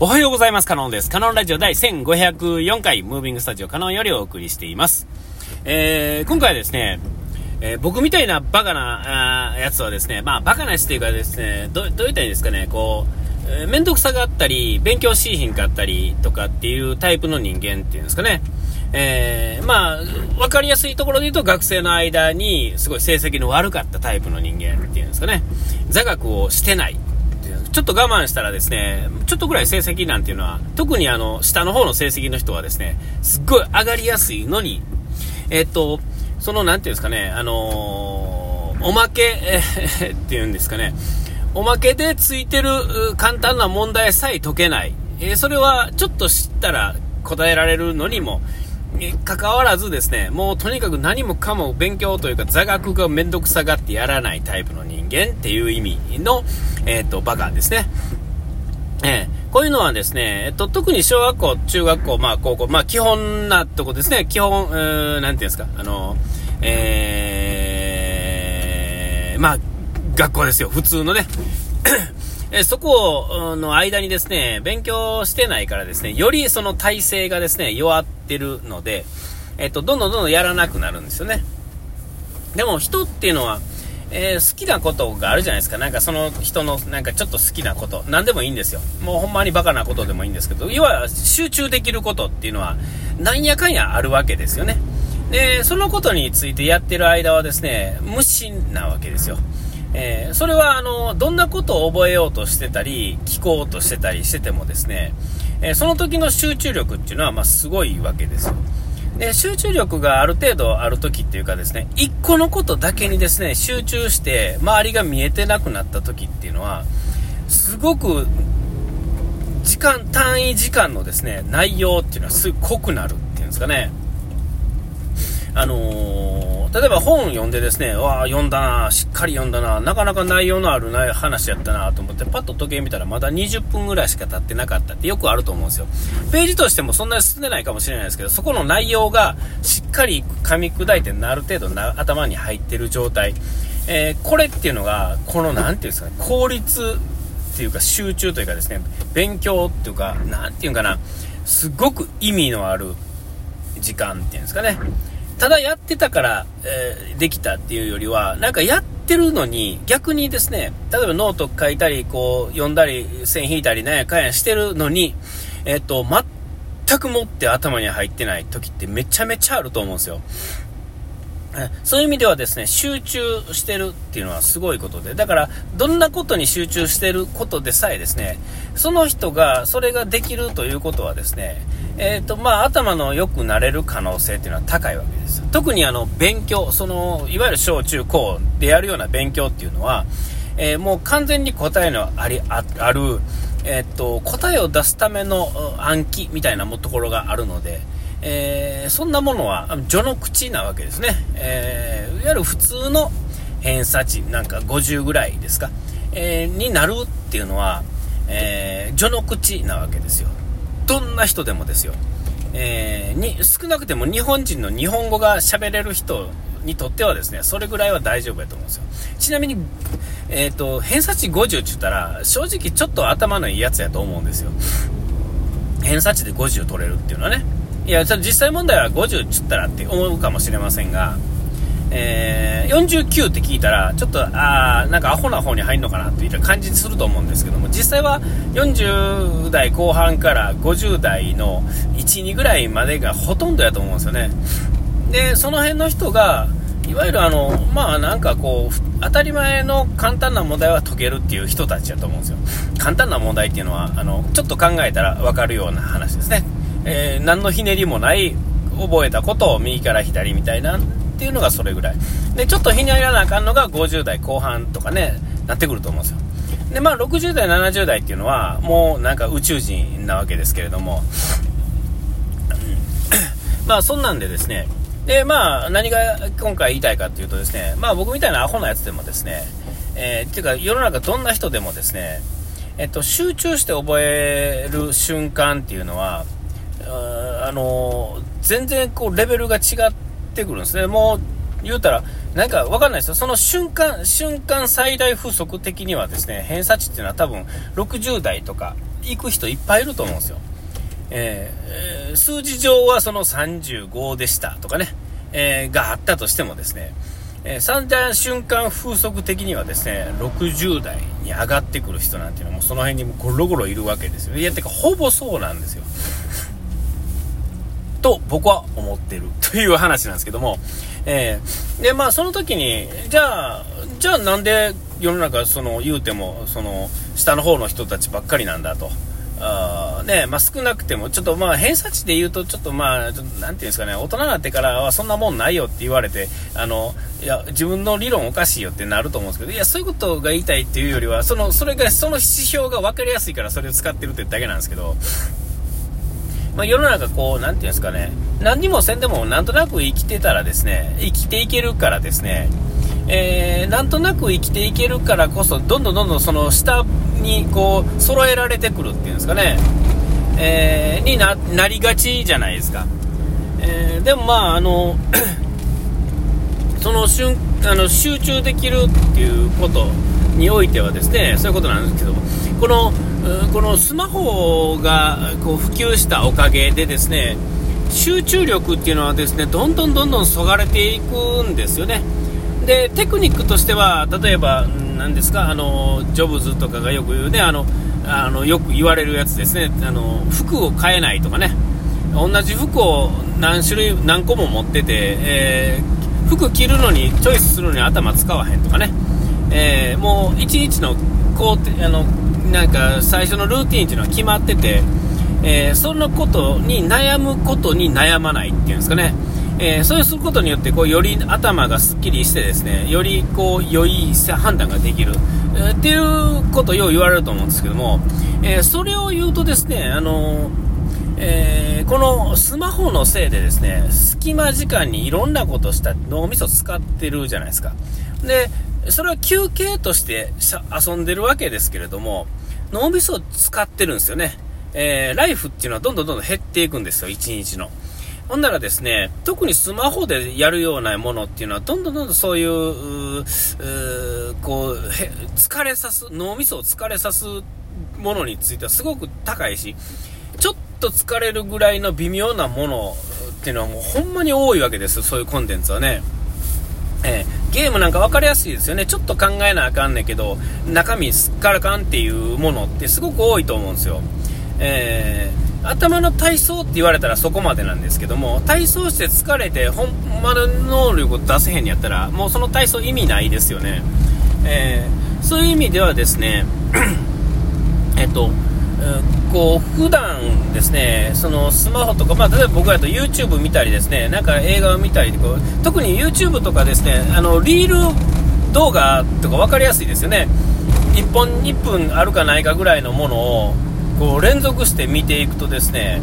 おはようございます。カノンです。カノンラジオ第1504回、ムービングスタジオカノンよりお送りしています。えー、今回はですね、えー、僕みたいなバカなあやつはですね、まあバカなやつっていうかですね、どどう言ったらいいですかね、こう、えー、めんどくさがあったり、勉強しいひんかったりとかっていうタイプの人間っていうんですかね。えー、まあ、わかりやすいところで言うと学生の間にすごい成績の悪かったタイプの人間っていうんですかね。座学をしてない。ちょっと我慢したらですね、ちょっとぐらい成績なんていうのは、特にあの、下の方の成績の人はですね、すっごい上がりやすいのに、えっと、その、なんていうんですかね、あのー、おまけ、え、っていうんですかね、おまけでついてる簡単な問題さえ解けない。えー、それはちょっと知ったら答えられるのにも、に関わらずですね、もうとにかく何もかも勉強というか座学がめんどくさがってやらないタイプの人間っていう意味の、えっ、ー、と、バカですね。えー、こういうのはですね、えっと、特に小学校、中学校、まあ高校、まあ基本なとこですね、基本、うーなんていうんですか、あの、えー、まあ、学校ですよ、普通のね。えそこの間にですね、勉強してないからですね、よりその体制がですね、弱っててるので、えっと、どんどんどんどんやらなくなるんですよね。でも人っていうのは、えー、好きなことがあるじゃないですか。なんかその人のなんかちょっと好きなこと。何でもいいんですよ。もうほんまにバカなことでもいいんですけど、要は集中できることっていうのは、なんやかんやあるわけですよね。で、そのことについてやってる間はですね、無心なわけですよ。えー、それはあのどんなことを覚えようとしてたり聞こうとしてたりしててもですね、え、その時の集中力っていうのはまあすごいわけですで集中力がある程度ある時っていうかですね一個のことだけにですね集中して周りが見えてなくなった時っていうのはすごく時間単位時間のですね内容っていうのはすごい濃くなるっていうんですかね。あのー、例えば本読んでですね、わあ、読んだな、しっかり読んだな、なかなか内容のあるない話やったなと思って、パッと時計見たらまだ20分ぐらいしか経ってなかったってよくあると思うんですよ。ページとしてもそんなに進んでないかもしれないですけど、そこの内容がしっかり噛み砕いてある程度な頭に入ってる状態。えー、これっていうのが、この、なんていうんですかね、効率っていうか集中というかですね、勉強っていうか、なんていうんかな、すごく意味のある時間っていうんですかね。ただやってたから、えー、できたっていうよりは、なんかやってるのに、逆にですね、例えばノート書いたり、こう、読んだり、線引いたり、なんやかんやしてるのに、えっ、と、全くもって頭に入ってない時ってめちゃめちゃあると思うんですよ。そういう意味ではですね、集中してるっていうのはすごいことで、だから、どんなことに集中してることでさえですね、その人がそれができるということはですね、えっ、ー、と、まあ、頭の良くなれる可能性っていうのは高いわけです。特にあの、勉強、その、いわゆる小中高でやるような勉強っていうのは、えー、もう完全に答えのあり、あある、えっ、ー、と、答えを出すための暗記みたいなところがあるので、えー、そんなものは序の口なわけですね、えー、いわゆる普通の偏差値なんか50ぐらいですか、えー、になるっていうのは、え序の口なわけですよ。どんな人でもですよ、えに少なくても日本人の日本語が喋れる人にとってはですねそれぐらいは大丈夫やと思うんですよ。ちなみに、えーと、偏差値50って言ったら正直ちょっと頭のいいやつやと思うんですよ。偏差値で50取れるっていうのはね。いや、実際問題は50っつったらって思うかもしれませんが、えー、49って聞いたら、ちょっと、あなんかアホな方に入るのかなっていう感じすると思うんですけども、実際は40代後半から50代の1、2ぐらいまでがほとんどやと思うんですよね。で、その辺の人が、いわゆるあの、まあなんかこう、当たり前の簡単な問題は解けるっていう人たちやと思うんですよ。簡単な問題っていうのは、あの、ちょっと考えたらわかるような話ですね。えー、何のひねりもない覚えたことを右から左みたいなっていうのがそれぐらい。でちょっとひねらなあかんのが50代後半とかねなってくると思うんですよ。でまあ60代70代っていうのはもうなんか宇宙人なわけですけれども、まあそんなんでですね。でまあ何が今回言いたいかっていうとですねまあ僕みたいなアホなやつでもですねえー、っていうか世の中どんな人でもですねえっと集中して覚える瞬間っていうのはあの全然こうレベルが違ってくるんですね。もう言うたら、なんかわかんないですよ。その瞬間、瞬間最大風速的にはですね、偏差値っていうのは多分60代とか行く人いっぱいいると思うんですよ。えー、数字上はその35でしたとかね、えー、があったとしてもですね、えー、最大瞬間風速的にはですね、60代に上がってくる人なんていうのはもうその辺にもゴロゴロいるわけですよ。いや、てかほぼそうなんですよ。と僕は思ってるという話なんですけども、えー、で、まあその時に、じゃあ、じゃあなんで世の中その言うても、その下の方の人たちばっかりなんだと。あねまあ、少なくても、ちょっとまあ偏差値で言うと、ちょっとまあ、なんていうんですかね、大人になってからはそんなもんないよって言われて、あの、いや、自分の理論おかしいよってなると思うんですけど、いや、そういうことが言いたいっていうよりは、その、それが、その指標が分かりやすいからそれを使ってるってだけなんですけど、まあ、世の中こう、なんていうんですかね、何にもせんでもなんとなく生きてたらですね、生きていけるからですね、えー、なんとなく生きていけるからこそ、どんどんどんどんその下にこう、揃えられてくるっていうんですかね、えー、になりがちじゃないですか。えー、でもまあ、あの、その瞬、あの、集中できるっていうことにおいてはですね、そういうことなんですけど、この、このスマホがこう普及したおかげでですね、集中力っていうのはですね、どんどんどんどんそがれていくんですよね。でテクニックとしては例えば何ですかあのジョブズとかがよく言うねあのあのよく言われるやつですね。あの服を変えないとかね。同じ服を何種類何個も持ってて、えー、服着るのにチョイスするのに頭使わへんとかね、えー、もう1日のこうあのなんか最初のルーティンっていうのは決まってて、えー、そのことに悩むことに悩まないっていうんですかね。えー、そうすることによってこうより頭がすっきりしてですねよりこう良い判断ができる、えー、っていうことをよう言われると思うんですけども、え、それを言うとですね、あのえこのスマホのせいでですね隙間時間にいろんなことした脳みそ使ってるじゃないですかでそれは休憩として遊んでるわけですけれども脳みそを使ってるんですよね、えライフっていうのはどんどんどんどん減っていくんですよ1日の。ほんならですね、特にスマホでやるようなものっていうのは、どんどんどんどんそういう、うこう、疲れさす、脳みそを疲れさすものについてはすごく高いし、ちょっと疲れるぐらいの微妙なものっていうのはもうほんまに多いわけですそういうコンテンツはね。えー、ゲームなんか分かりやすいですよね。ちょっと考えなあかんねんけど、中身すっからかんっていうものってすごく多いと思うんですよ。えー頭の体操って言われたらそこまでなんですけども、体操して疲れて、ほんまの能力を出せへんやったら、もうその体操意味ないですよね。えー、そういう意味ではですね、えっと、こう、普段ですね、そのスマホとか、まあ、例えば僕だと YouTube 見たりですね、なんか映画を見たりこう、特に YouTube とかですね、あの、リール動画とか分かりやすいですよね。1本1分あるかないかぐらいのものを、こう連続して見ていくとですね、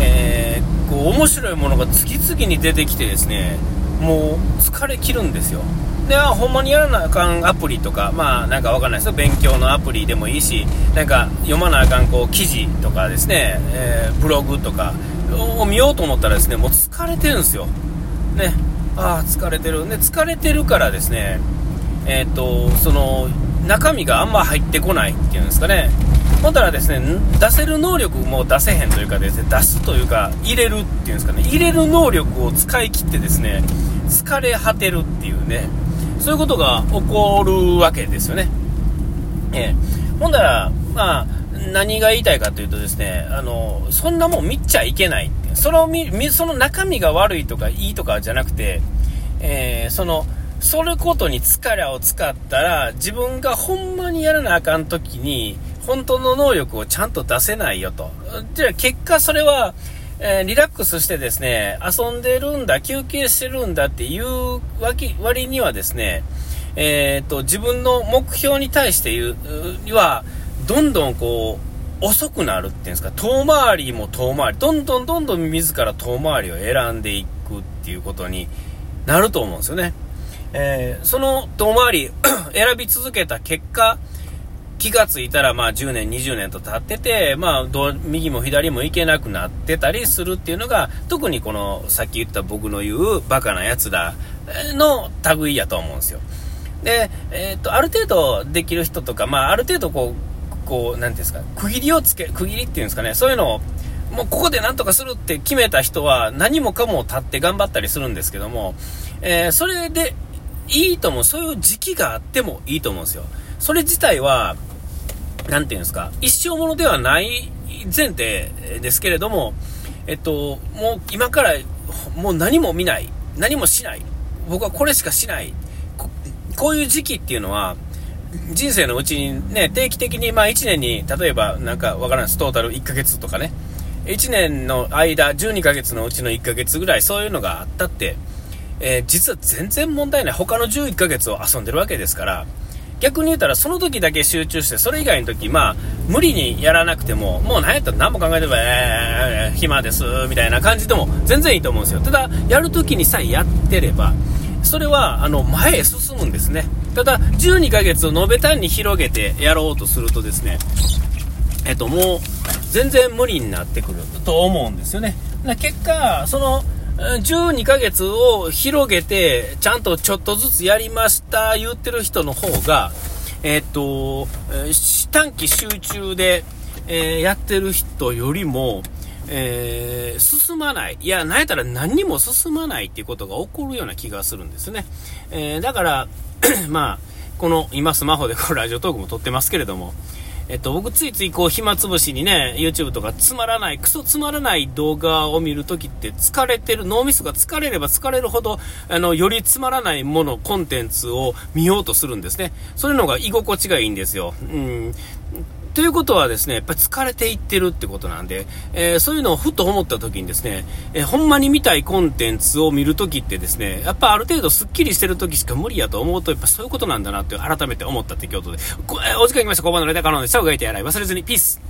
えー、こう面白いものが次々に出てきてですねもう疲れ切るんですよ。ではほんまにやらなあかんアプリとかまあなんかわかんないですよ。勉強のアプリでもいいしなんか読まなあかんこう記事とかですね、えー、ブログとか。を見ようと思ったらですねもう疲れてるんですよ。ね。ああ疲れてる。で疲れてるからですねえっ、とその中身があんま入ってこないっていうんですかね。ほんだらですね、出せる能力も出せへんというかですね、出すというか、入れるっていうんですかね、入れる能力を使い切ってですね、疲れ果てるっていうね、そういうことが起こるわけですよね。えー、ほんだら、まあ、何が言いたいかというとですね、あの、そんなもん見ちゃいけない。その、その中身が悪いとかいいとかじゃなくて、えー、その、それことに疲れを使ったら、自分がほんまにやらなあかん時に、本当の能力をちゃんと出せないよと。じゃあ結果それは、えー、リラックスしてですね、遊んでるんだ、休憩してるんだっていう割にはですね、えー、っと、自分の目標に対して言う、には、どんどんこう、遅くなるっていうんですか、遠回りも遠回り、どんどんどんどん自ら遠回りを選んでいくっていうことになると思うんですよね。えー、その遠回り 選び続けた結果、気がついたら、まあ、10年、20年と経ってて、まあ、ど右も左も行けなくなってたりするっていうのが、特にこの、さっき言った僕の言う、バカなやつだ、の類やと思うんですよ。で、えっ、と、ある程度できる人とか、まあ、ある程度こう、こう、なんていうんですか、区切りをつけ、区切りっていうんですかね、そういうのを、もうここで何とかするって決めた人は何もかも立って頑張ったりするんですけども、えー、それでいいと思う。そういう時期があってもいいと思うんですよ。それ自体は、なんていうんですか、一生ものではない前提ですけれども、えっと、もう今からもう何も見ない、何もしない、僕はこれしかしないこ、こういう時期っていうのは、人生のうちにね、定期的に、まあ1年に、例えばなんかわからないです、トータル1ヶ月とかね、1年の間、12ヶ月のうちの1ヶ月ぐらいそういうのがあったって、えー、実は全然問題ない。他の11ヶ月を遊んでるわけですから、逆に言ったらその時だけ集中して、それ以外の時、まあ、無理にやらなくても、もう何やったら何も考えても、えー、暇です、みたいな感じでも全然いいと思うんですよ。ただ、やる時にさえやってれば、それは、あの、前へ進むんですね。ただ、12ヶ月を延べ単に広げてやろうとするとですね、えっと、もう、全然無理になってくると思うんですよね。結果、その、12ヶ月を広げて、ちゃんとちょっとずつやりました言ってる人の方が、えー、っと、短期集中で、えー、やってる人よりも、えー、進まない。いや、なんやったら何にも進まないっていうことが起こるような気がするんですね。えだから、まあ、この、今スマホでこのラジオトークも撮ってますけれども、えっと、僕ついついこう暇つぶしにね、YouTube とかつまらない、クソつまらない動画を見るときって疲れてる、脳みそが疲れれば疲れるほど、あの、よりつまらないもの、コンテンツを見ようとするんですね。そういうのが居心地がいいんですよ。うん。ということはですね、やっぱり疲れていってるってことなんで、えー、そういうのをふと思った時にですね、えー、ほんまに見たいコンテンツを見るときってですね、やっぱある程度スッキリしてるときしか無理やと思うと、やっぱそういうことなんだなって改めて思ったってことで、お時間来ました、交番のレター可能で、下をがいて洗い。忘れずに、ピース